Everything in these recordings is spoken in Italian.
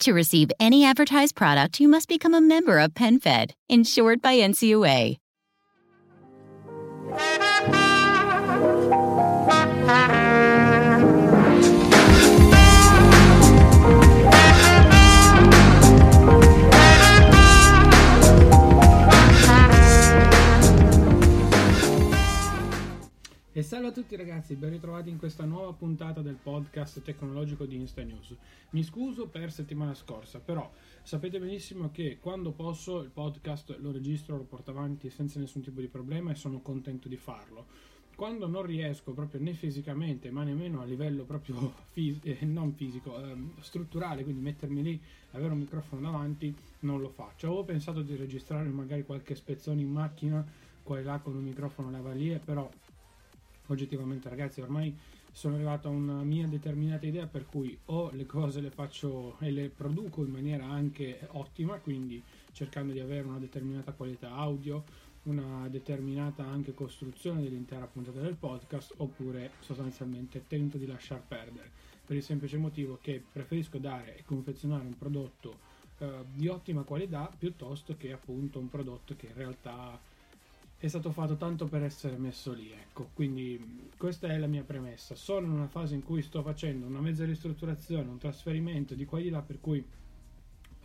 To receive any advertised product, you must become a member of PenFed, insured by NCUA. E salve a tutti ragazzi, ben ritrovati in questa nuova puntata del podcast tecnologico di Insta News. Mi scuso per settimana scorsa, però sapete benissimo che quando posso il podcast lo registro, lo porto avanti senza nessun tipo di problema e sono contento di farlo. Quando non riesco proprio né fisicamente, ma nemmeno a livello proprio fis- eh, non fisico, ehm, strutturale, quindi mettermi lì, avere un microfono davanti, non lo faccio. Avevo pensato di registrare magari qualche spezzone in macchina, qua e là con un microfono lavalier, però oggettivamente ragazzi ormai sono arrivato a una mia determinata idea per cui o le cose le faccio e le produco in maniera anche ottima quindi cercando di avere una determinata qualità audio una determinata anche costruzione dell'intera puntata del podcast oppure sostanzialmente tento di lasciar perdere per il semplice motivo che preferisco dare e confezionare un prodotto eh, di ottima qualità piuttosto che appunto un prodotto che in realtà è stato fatto tanto per essere messo lì, ecco. Quindi questa è la mia premessa. Sono in una fase in cui sto facendo una mezza ristrutturazione, un trasferimento di qua e di là, per cui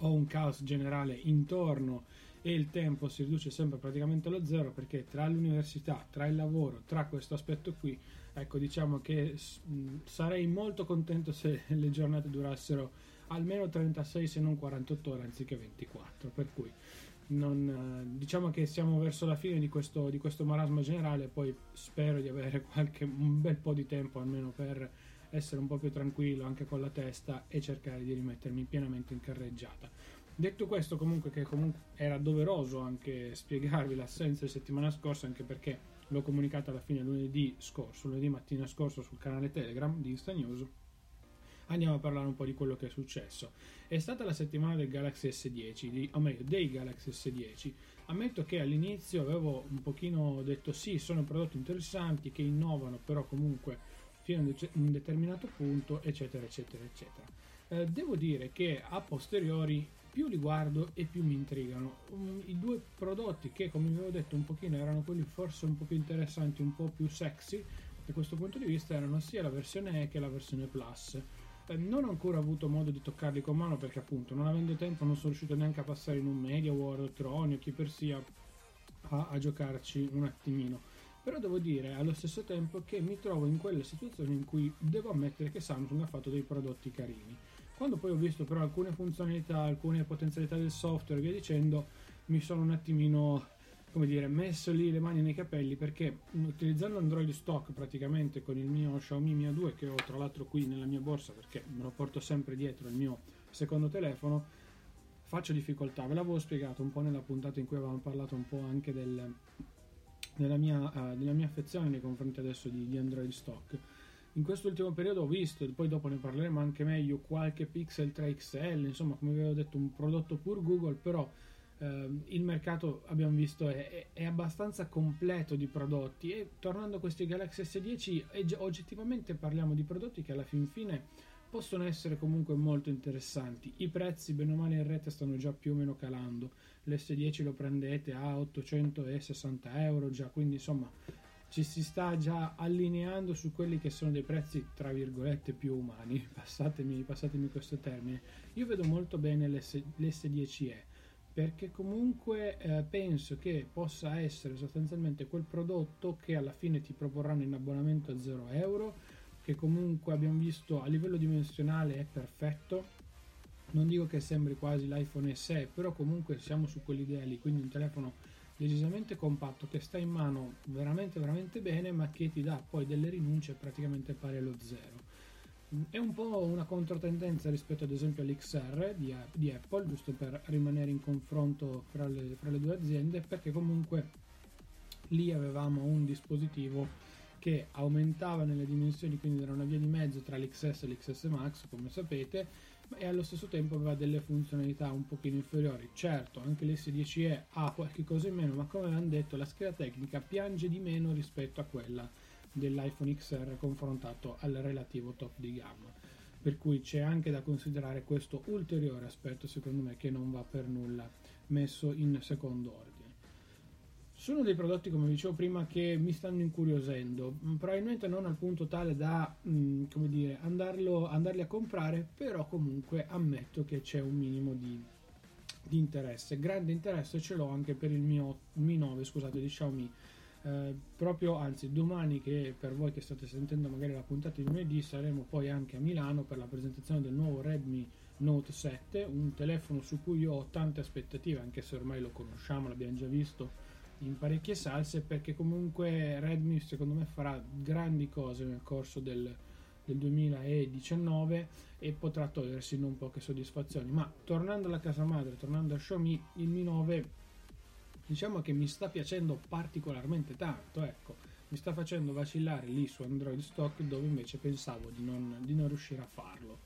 ho un caos generale intorno e il tempo si riduce sempre praticamente allo zero perché tra l'università, tra il lavoro, tra questo aspetto qui, ecco diciamo che sarei molto contento se le giornate durassero almeno 36 se non 48 ore anziché 24, per cui non, diciamo che siamo verso la fine di questo, di questo marasma generale, poi spero di avere qualche, un bel po' di tempo almeno per essere un po' più tranquillo anche con la testa e cercare di rimettermi pienamente in carreggiata. Detto questo, comunque, che comunque era doveroso anche spiegarvi l'assenza di settimana scorsa, anche perché l'ho comunicata alla fine lunedì scorso, lunedì mattina scorso sul canale Telegram di Insta News andiamo a parlare un po' di quello che è successo. È stata la settimana del Galaxy S10, di, o meglio dei Galaxy S10. Ammetto che all'inizio avevo un pochino detto sì, sono prodotti interessanti che innovano, però comunque fino a un determinato punto, eccetera, eccetera, eccetera. Eh, devo dire che a posteriori più li guardo e più mi intrigano. Um, I due prodotti che, come vi avevo detto, un pochino erano quelli forse un po' più interessanti, un po' più sexy, da questo punto di vista erano sia la versione E che la versione Plus. Non ho ancora avuto modo di toccarli con mano perché appunto non avendo tempo non sono riuscito neanche a passare in un Media World, Tron o chi per sia a, a giocarci un attimino. Però devo dire allo stesso tempo che mi trovo in quelle situazioni in cui devo ammettere che Samsung ha fatto dei prodotti carini. Quando poi ho visto però alcune funzionalità, alcune potenzialità del software e via dicendo, mi sono un attimino come dire, messo lì le mani nei capelli perché utilizzando Android stock praticamente con il mio Xiaomi Mi A2 che ho tra l'altro qui nella mia borsa perché me lo porto sempre dietro il mio secondo telefono faccio difficoltà, ve l'avevo spiegato un po' nella puntata in cui avevamo parlato un po' anche del, della, mia, uh, della, mia, affezione nei confronti adesso di, di Android stock. In questo ultimo periodo ho visto, poi dopo ne parleremo anche meglio, qualche Pixel 3 XL, insomma come vi avevo detto un prodotto pur Google, però eh, il mercato abbiamo visto è, è, abbastanza completo di prodotti. E tornando a questi Galaxy S10 oggettivamente parliamo di prodotti che alla fin fine possono essere comunque molto interessanti. I prezzi bene o male in rete stanno già più o meno calando. l'S10 lo prendete a 860 euro già quindi insomma ci si sta già allineando su quelli che sono dei prezzi tra virgolette più umani. Passatemi, passatemi questo termine. Io vedo molto bene l'S, l'S10e perché comunque eh, penso che possa essere sostanzialmente quel prodotto che alla fine ti proporranno in abbonamento a 0 euro, che comunque abbiamo visto a livello dimensionale è perfetto. Non dico che sembri quasi l'iPhone SE, però comunque siamo su quell'idea lì, quindi un telefono decisamente compatto che sta in mano veramente veramente bene, ma che ti dà poi delle rinunce praticamente pari allo zero. È un po' una controtendenza rispetto ad esempio all'XR di, di Apple, giusto per rimanere in confronto fra le, fra le due aziende, perché comunque lì avevamo un dispositivo che aumentava nelle dimensioni, quindi era una via di mezzo tra l'XS e l'XS Max, come sapete, e allo stesso tempo aveva delle funzionalità un pochino inferiori. Certo, anche l'S10e ha qualche cosa in meno, ma come avevamo detto, la scheda tecnica piange di meno rispetto a quella dell'iPhone XR confrontato al relativo top di gamma. Per cui c'è anche da considerare questo ulteriore aspetto, secondo me, che non va per nulla messo in secondo ordine. Sono dei prodotti, come dicevo prima, che mi stanno incuriosendo, mm, probabilmente non al punto tale da mm, come dire, andarlo, andarli a comprare, però comunque ammetto che c'è un minimo di, di interesse. Grande interesse ce l'ho anche per il mio Mi 9, scusate, di Xiaomi eh, proprio anzi domani che per voi che state sentendo magari la puntata di lunedì saremo poi anche a Milano per la presentazione del nuovo Redmi Note 7 un telefono su cui io ho tante aspettative anche se ormai lo conosciamo l'abbiamo già visto in parecchie salse perché comunque Redmi secondo me farà grandi cose nel corso del, del 2019 e potrà togliersi non poche soddisfazioni. Ma tornando alla casa madre tornando a Xiaomi il Mi 9 diciamo che mi sta piacendo particolarmente tanto, ecco, mi sta facendo vacillare lì su Android Stock dove invece pensavo di non, di non riuscire a farlo.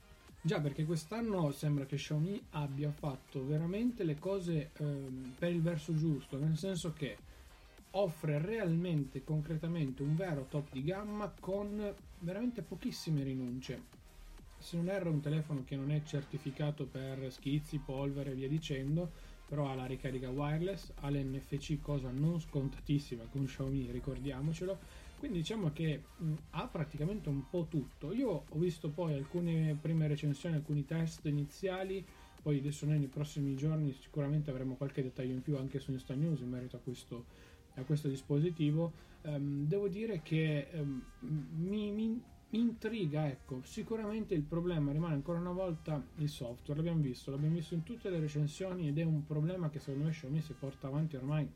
Già perché quest'anno sembra che Xiaomi abbia fatto veramente le cose ehm, per il verso giusto, nel senso che offre realmente, concretamente un vero top di gamma con veramente pochissime rinunce. Se non erro un telefono che non è certificato per schizzi, polvere e via dicendo, però ha la ricarica wireless, ha l'NFC, cosa non scontatissima con Xiaomi, ricordiamocelo. Quindi diciamo che mh, ha praticamente un po' tutto. Io ho visto poi alcune prime recensioni, alcuni test iniziali, poi adesso noi nei prossimi giorni sicuramente avremo qualche dettaglio in più anche su Insta News in merito a questo, a questo dispositivo. Um, devo dire che um, mi, mi intriga, ecco, sicuramente il problema rimane ancora una volta il software, l'abbiamo visto, l'abbiamo visto in tutte le recensioni ed è un problema che secondo me Xiaomi si porta avanti ormai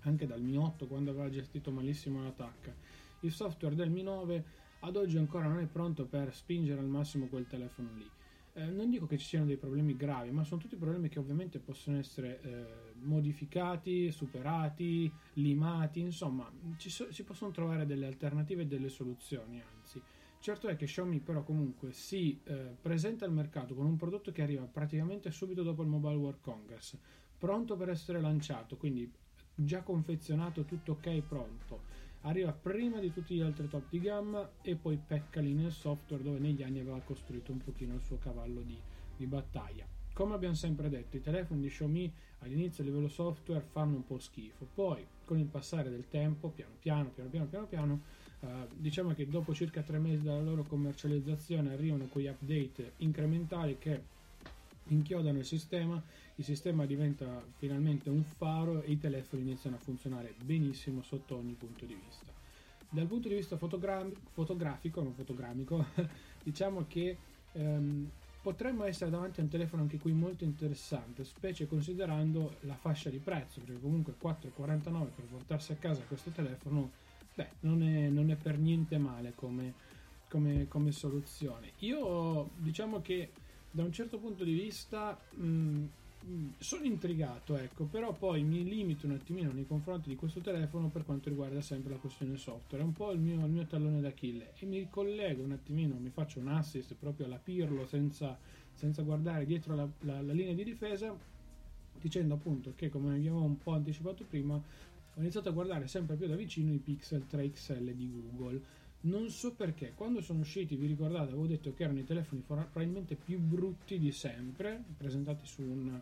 anche dal Mi 8 quando aveva gestito malissimo l'attacco. Il software del Mi 9 ad oggi ancora non è pronto per spingere al massimo quel telefono lì. Eh, non dico che ci siano dei problemi gravi, ma sono tutti problemi che ovviamente possono essere eh, modificati, superati, limati, insomma, so- si possono trovare delle alternative e delle soluzioni, anzi. Certo è che Xiaomi però comunque si eh, presenta al mercato con un prodotto che arriva praticamente subito dopo il Mobile World Congress, pronto per essere lanciato, quindi già confezionato, tutto ok, pronto arriva prima di tutti gli altri top di gamma e poi pecca lì nel software dove negli anni aveva costruito un pochino il suo cavallo di, di battaglia. Come abbiamo sempre detto, i telefoni di Xiaomi all'inizio a livello software fanno un po' schifo, poi con il passare del tempo, piano piano, piano piano, piano piano, eh, diciamo che dopo circa tre mesi dalla loro commercializzazione arrivano quegli update incrementali che inchiodano il sistema, il sistema diventa finalmente un faro e i telefoni iniziano a funzionare benissimo sotto ogni punto di vista. Dal punto di vista fotogra- fotografico, non fotogrammico, diciamo che ehm, potremmo essere davanti a un telefono anche qui molto interessante, specie considerando la fascia di prezzo, perché comunque 4,49 per portarsi a casa questo telefono, beh, non è, non è per niente male come, come, come soluzione. Io diciamo che da un certo punto di vista mh, mm, mm, sono intrigato, ecco, però poi mi limito un attimino nei confronti di questo telefono per quanto riguarda sempre la questione software, è un po' il mio, il mio tallone d'Achille. E mi collego un attimino, mi faccio un assist proprio alla Pirlo senza, senza guardare dietro la, la, la linea di difesa dicendo appunto che come abbiamo un po' anticipato prima ho iniziato a guardare sempre più da vicino i Pixel 3 XL di Google non so perché, quando sono usciti, vi ricordate, avevo detto che erano i telefoni probabilmente più brutti di sempre, presentati su un,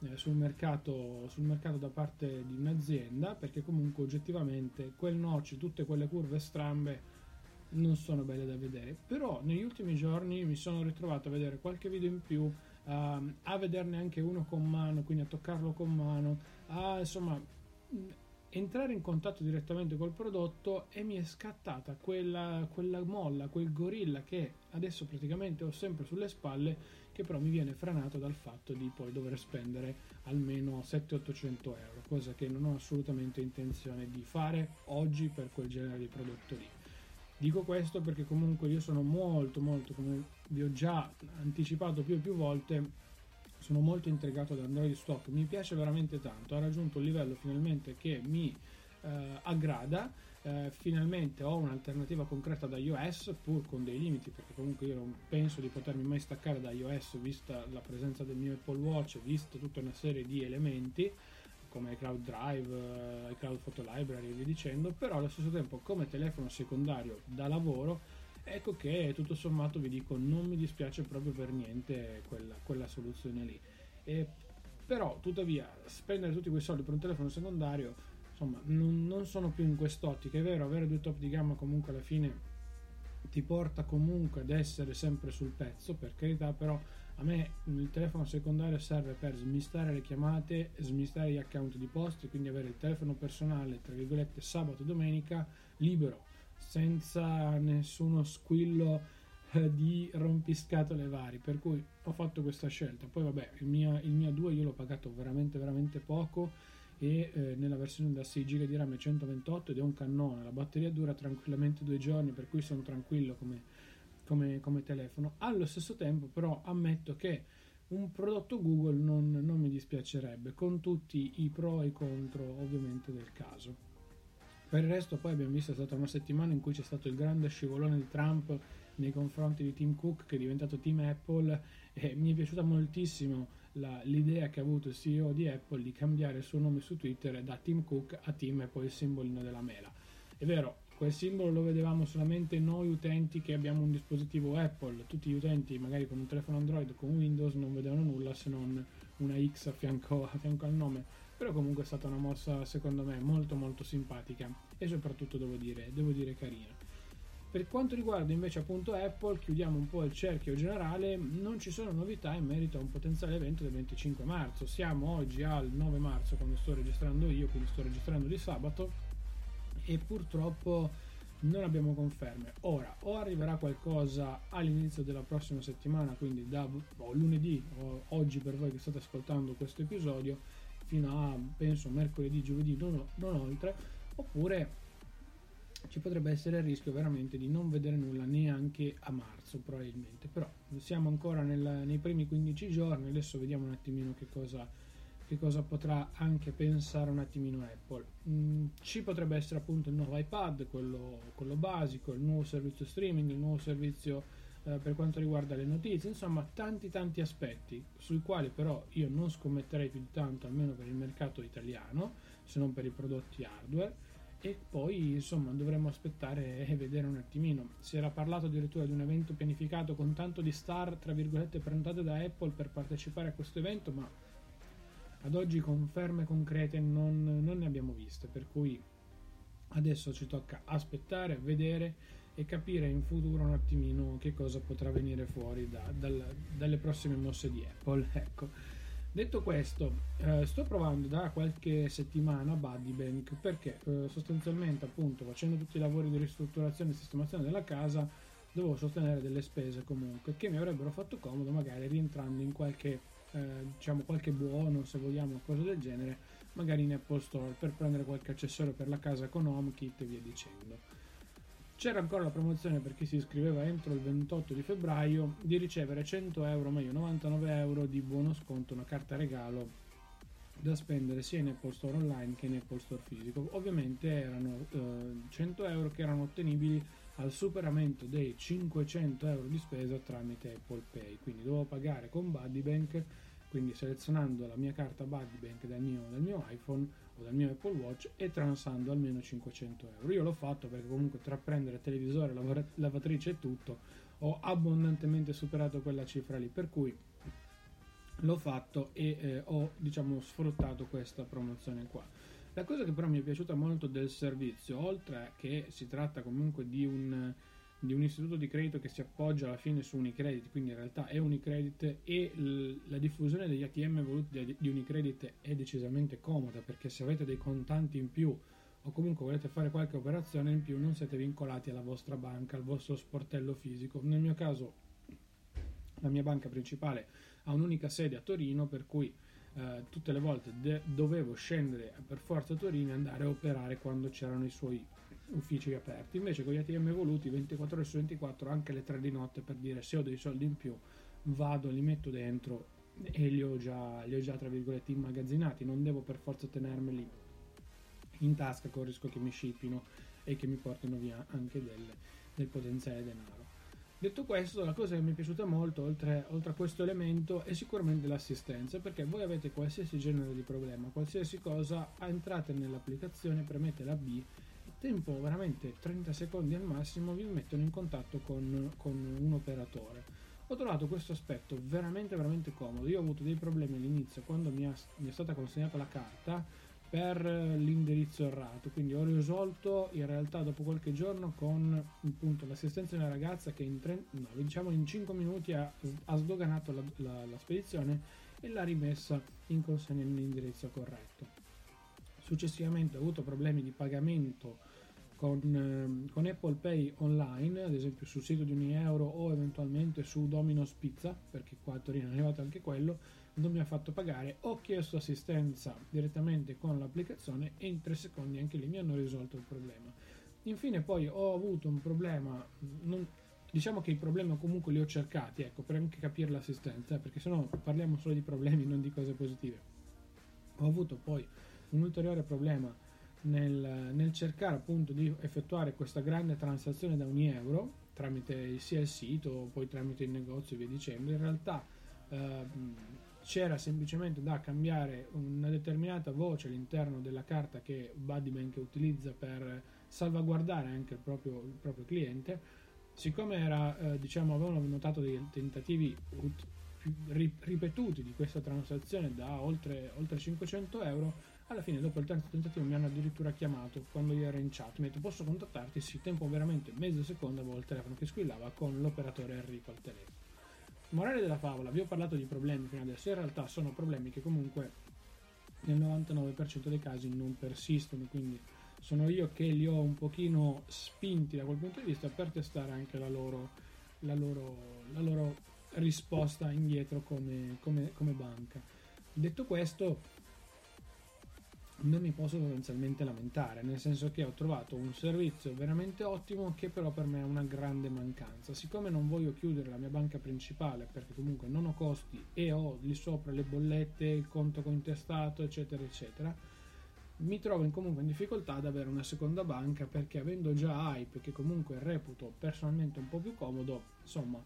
eh, sul, mercato, sul, mercato, da parte di un'azienda, perché comunque oggettivamente quel notch, tutte quelle curve strambe non sono belle da vedere. Però negli ultimi giorni mi sono ritrovato a vedere qualche video in più uh, a vederne anche uno con mano, quindi a toccarlo con mano, a insomma entrare in contatto direttamente col prodotto e mi è scattata quella, quella molla, quel gorilla che adesso praticamente ho sempre sulle spalle che però mi viene frenato dal fatto di poi dover spendere almeno 700-800 euro, cosa che non ho assolutamente intenzione di fare oggi per quel genere di prodotto lì. Dico questo perché comunque io sono molto molto, come vi ho già anticipato più e più volte, sono molto intrigato da Android Stock, mi piace veramente tanto, ha raggiunto un livello finalmente che mi eh, aggrada, eh, finalmente ho un'alternativa concreta da iOS, pur con dei limiti, perché comunque io non penso di potermi mai staccare da iOS, vista la presenza del mio Apple Watch, vista tutta una serie di elementi come iCloud Drive, eh, iCloud Photo Library e via dicendo, però allo stesso tempo come telefono secondario da lavoro ecco che tutto sommato vi dico non mi dispiace proprio per niente quella, quella soluzione lì. E, però tuttavia spendere tutti quei soldi per un telefono secondario insomma non, non sono più in quest'ottica. È vero avere due top di gamma comunque alla fine ti porta comunque ad essere sempre sul pezzo per carità però a me il telefono secondario serve per smistare le chiamate smistare gli account di posti quindi avere il telefono personale tra virgolette sabato e domenica libero senza nessuno squillo eh, di rompiscatole vari. Per cui ho fatto questa scelta. Poi vabbè il mio, il mio 2 io l'ho pagato veramente veramente poco e eh, nella versione da 6 GB di RAM è 128 ed è un cannone. La batteria dura tranquillamente due giorni per cui sono tranquillo come, come, come telefono. Allo stesso tempo però ammetto che un prodotto Google non, non mi dispiacerebbe con tutti i pro e i contro ovviamente del caso per il resto poi abbiamo visto è stata una settimana in cui c'è stato il grande scivolone di Trump nei confronti di Tim Cook che è diventato Team Apple e mi è piaciuta moltissimo la, l'idea che ha avuto il CEO di Apple di cambiare il suo nome su Twitter da Tim Cook a Tim e poi il simbolino della mela. È vero, quel simbolo lo vedevamo solamente noi utenti che abbiamo un dispositivo Apple, tutti gli utenti magari con un telefono Android con Windows non vedevano nulla se non una X a fianco, a fianco al nome però comunque è stata una mossa secondo me molto molto simpatica e soprattutto devo dire, devo dire carina. Per quanto riguarda invece appunto Apple, chiudiamo un po' il cerchio generale, non ci sono novità in merito a un potenziale evento del 25 marzo. Siamo oggi al 9 marzo quando sto registrando io, quindi sto registrando di sabato e purtroppo non abbiamo conferme. Ora, o arriverà qualcosa all'inizio della prossima settimana, quindi da o lunedì o oggi per voi che state ascoltando questo episodio, fino a penso mercoledì, giovedì, non, non oltre, oppure ci potrebbe essere il rischio veramente di non vedere nulla neanche a marzo probabilmente. Però siamo ancora nel, nei primi 15 giorni adesso vediamo un attimino che cosa, che cosa potrà anche pensare un attimino Apple. Mm, ci potrebbe essere appunto il nuovo iPad quello, quello basico il nuovo servizio streaming il nuovo servizio eh, per quanto riguarda le notizie, insomma tanti tanti aspetti sui quali però io non scommetterei più di tanto, almeno per il mercato italiano, se non per i prodotti hardware e poi insomma dovremmo aspettare e vedere un attimino. Si era parlato addirittura di un evento pianificato con tanto di star, tra virgolette, prenotate da Apple per partecipare a questo evento, ma ad oggi conferme concrete non, non ne abbiamo viste, per cui adesso ci tocca aspettare, vedere e capire in futuro un attimino che cosa potrà venire fuori da, dal, dalle prossime mosse di Apple. Ecco. Detto questo, eh, sto provando da qualche settimana Buddy Bank perché eh, sostanzialmente appunto facendo tutti i lavori di ristrutturazione e sistemazione della casa dovevo sostenere delle spese comunque che mi avrebbero fatto comodo magari rientrando in qualche eh, diciamo qualche buono se vogliamo cose del genere magari in Apple Store per prendere qualche accessorio per la casa con HomeKit e via dicendo c'era ancora la promozione per chi si iscriveva entro il 28 di febbraio di ricevere 100 euro, meglio 99 euro di buono sconto, una carta regalo da spendere sia in Apple Store online che in Apple Store fisico. Ovviamente erano eh, 100 euro che erano ottenibili al superamento dei 500 euro di spesa tramite Apple Pay, quindi dovevo pagare con Buddy Bank, quindi selezionando la mia carta Buddy Bank dal mio, dal mio iPhone o dal mio Apple Watch e transando almeno 500 euro. Io l'ho fatto perché comunque tra prendere televisore, lavatrice e tutto ho abbondantemente superato quella cifra lì, per cui l'ho fatto e eh, ho diciamo sfruttato questa promozione qua. La cosa che però mi è piaciuta molto del servizio, oltre che si tratta comunque di un di un istituto di credito che si appoggia alla fine su Unicredit, quindi in realtà è Unicredit e l- la diffusione degli ATM voluti di Unicredit è decisamente comoda perché se avete dei contanti in più o comunque volete fare qualche operazione in più non siete vincolati alla vostra banca, al vostro sportello fisico. Nel mio caso la mia banca principale ha un'unica sede a Torino per cui eh, tutte le volte de- dovevo scendere per forza a Torino e andare a operare quando c'erano i suoi uffici aperti. Invece con gli ATM evoluti 24 ore su 24, anche le 3 di notte per dire se ho dei soldi in più vado, li metto dentro e li ho già, li ho già tra virgolette immagazzinati, non devo per forza tenermeli in tasca con il rischio che mi scippino e che mi portino via anche del, del potenziale denaro. Detto questo, la cosa che mi è piaciuta molto, oltre, oltre, a questo elemento, è sicuramente l'assistenza, perché voi avete qualsiasi genere di problema, qualsiasi cosa, entrate nell'applicazione, premete la B, tempo veramente 30 secondi al massimo vi mettono in contatto con, con un operatore. Ho trovato questo aspetto veramente veramente comodo. Io ho avuto dei problemi all'inizio quando mi, ha, mi è stata consegnata la carta per l'indirizzo errato. Quindi ho risolto in realtà dopo qualche giorno con appunto, l'assistenza di una ragazza che in, tre, no, diciamo in 5 minuti ha, ha sdoganato la, la, la, spedizione e l'ha rimessa in consegna nell'indirizzo corretto. Successivamente ho avuto problemi di pagamento con, eh, con, Apple Pay online, ad esempio sul sito di Unieuro o eventualmente su Domino's Pizza, perché qua a Torino è arrivato anche quello non mi ha fatto pagare, ho chiesto assistenza direttamente con l'applicazione e in tre secondi anche lì mi hanno risolto il problema. Infine poi ho avuto un problema, non, diciamo che i problemi comunque li ho cercati, ecco, per anche capire l'assistenza, perché sennò parliamo solo di problemi, non di cose positive. Ho avuto poi un ulteriore problema nel, nel cercare appunto di effettuare questa grande transazione da un euro tramite sia il sito, poi tramite il negozio e via dicendo. In realtà eh, c'era semplicemente da cambiare una determinata voce all'interno della carta che Buddybank utilizza per salvaguardare anche il proprio, il proprio cliente. Siccome era, eh, diciamo, avevano notato dei tentativi ut- ripetuti di questa transazione da oltre, oltre 500 euro, alla fine dopo il terzo tentativo mi hanno addirittura chiamato quando io ero in chat, mi ha detto posso contattarti? Sì, tempo veramente mezzo secondo, avevo il telefono che squillava con l'operatore Enrico al telefono. Morale della favola, vi ho parlato di problemi fino adesso, in realtà sono problemi che comunque nel 99% dei casi non persistono, quindi sono io che li ho un pochino spinti da quel punto di vista per testare anche la loro, la loro, la loro risposta indietro come, come, come banca. Detto questo, non mi posso sostanzialmente lamentare, nel senso che ho trovato un servizio veramente ottimo che però per me è una grande mancanza. Siccome non voglio chiudere la mia banca principale perché comunque non ho costi e ho lì sopra le bollette, il conto cointestato, eccetera, eccetera, mi trovo comunque in difficoltà ad avere una seconda banca perché avendo già Hype che comunque reputo personalmente un po' più comodo, insomma,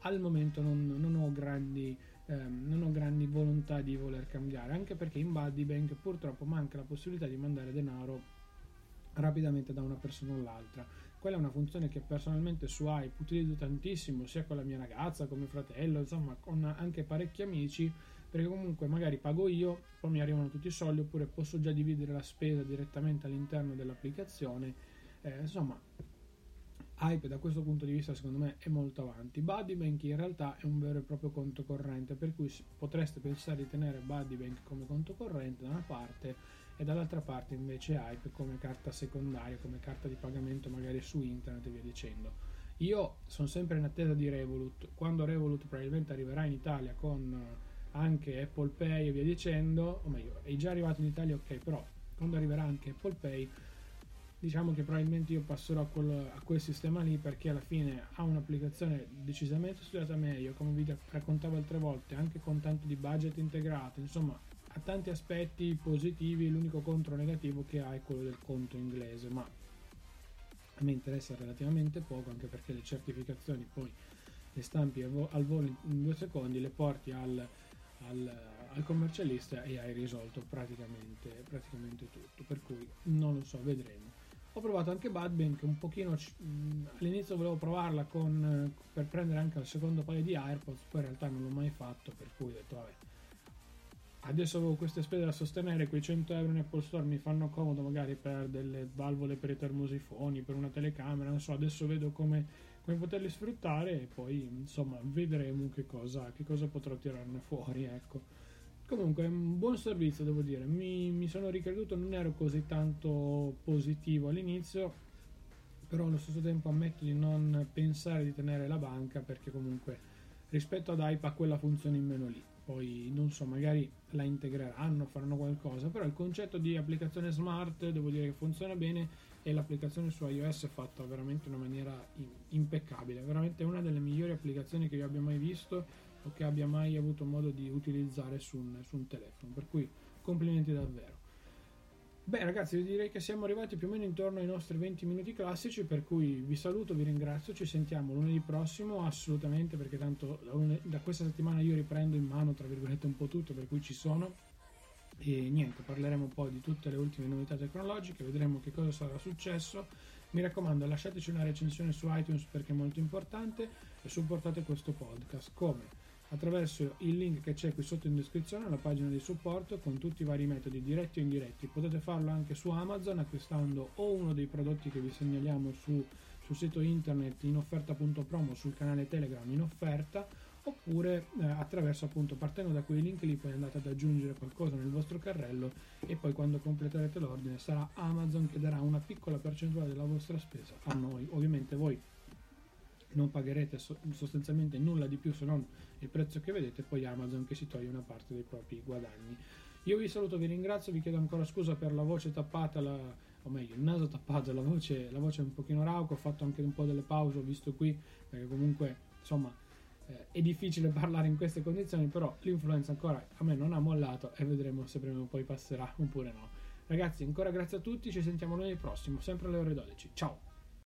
al momento non, non ho grandi ehm, non ho grandi volontà di voler cambiare, anche perché in Buddy Bank purtroppo manca la possibilità di mandare denaro rapidamente da una persona all'altra. Quella è una funzione che personalmente su Hype utilizzo tantissimo, sia con la mia ragazza, con mio fratello, insomma con anche parecchi amici, perché comunque magari pago io, poi mi arrivano tutti i soldi, oppure posso già dividere la spesa direttamente all'interno dell'applicazione. Eh, insomma, Hype da questo punto di vista secondo me è molto avanti. Buddybank in realtà è un vero e proprio conto corrente, per cui potreste pensare di tenere Buddybank come conto corrente da una parte e dall'altra parte invece Hype come carta secondaria, come carta di pagamento magari su internet e via dicendo. Io sono sempre in attesa di Revolut, quando Revolut probabilmente arriverà in Italia con anche Apple Pay e via dicendo, o meglio, è già arrivato in Italia ok, però quando arriverà anche Apple Pay diciamo che probabilmente io passerò a quel, a quel, sistema lì perché alla fine ha un'applicazione decisamente studiata meglio, come vi raccontavo altre volte, anche con tanto di budget integrato, insomma ha tanti aspetti positivi, l'unico contro negativo che ha è quello del conto inglese, ma a me interessa relativamente poco anche perché le certificazioni poi le stampi al volo in due secondi, le porti al, al, al commercialista e hai risolto praticamente, praticamente tutto, per cui non lo so, vedremo. Ho provato anche Badbank un pochino, all'inizio volevo provarla con, per prendere anche il secondo paio di AirPods, poi in realtà non l'ho mai fatto, per cui ho detto vabbè, adesso avevo queste spese da sostenere, quei 100 euro in Apple Store mi fanno comodo magari per delle valvole per i termosifoni, per una telecamera, non so, adesso vedo come come poterli sfruttare e poi insomma vedremo che cosa, che cosa potrò tirarne fuori. Ecco. Comunque, un buon servizio, devo dire. Mi, mi sono ricreduto, non ero così tanto positivo all'inizio, però allo stesso tempo ammetto di non pensare di tenere la banca perché comunque rispetto ad iPad quella funziona in meno lì. Poi non so, magari la integreranno, faranno qualcosa, però il concetto di applicazione smart devo dire che funziona bene e l'applicazione su iOS è fatta veramente in una maniera impeccabile, veramente una delle migliori applicazioni che io abbia mai visto o che abbia mai avuto modo di utilizzare su un, su un telefono, per cui complimenti davvero. Beh ragazzi, direi che siamo arrivati più o meno intorno ai nostri 20 minuti classici, per cui vi saluto, vi ringrazio, ci sentiamo lunedì prossimo, assolutamente, perché tanto da, lunedì, da questa settimana io riprendo in mano, tra virgolette, un po' tutto, per cui ci sono. E niente, parleremo poi di tutte le ultime novità tecnologiche, vedremo che cosa sarà successo. Mi raccomando, lasciateci una recensione su iTunes perché è molto importante e supportate questo podcast. Come? Attraverso il link che c'è qui sotto in descrizione alla pagina di supporto con tutti i vari metodi diretti o indiretti. Potete farlo anche su Amazon acquistando o uno dei prodotti che vi segnaliamo su, sul sito internet in offerta.promo sul canale Telegram in offerta oppure eh, attraverso appunto partendo da quei link lì poi andate ad aggiungere qualcosa nel vostro carrello e poi quando completerete l'ordine sarà Amazon che darà una piccola percentuale della vostra spesa a noi ovviamente voi non pagherete sostanzialmente nulla di più se non il prezzo che vedete, poi Amazon che si toglie una parte dei propri guadagni. Io vi saluto, vi ringrazio, vi chiedo ancora scusa per la voce tappata, la, o meglio, il naso tappato, la voce, la voce un pochino rauca, ho fatto anche un po' delle pause, ho visto qui, perché comunque, insomma, eh, è difficile parlare in queste condizioni, però l'influenza ancora a me non ha mollato e vedremo se prima o poi passerà oppure no. Ragazzi, ancora grazie a tutti, ci sentiamo lunedì prossimo, sempre alle ore 12. Ciao!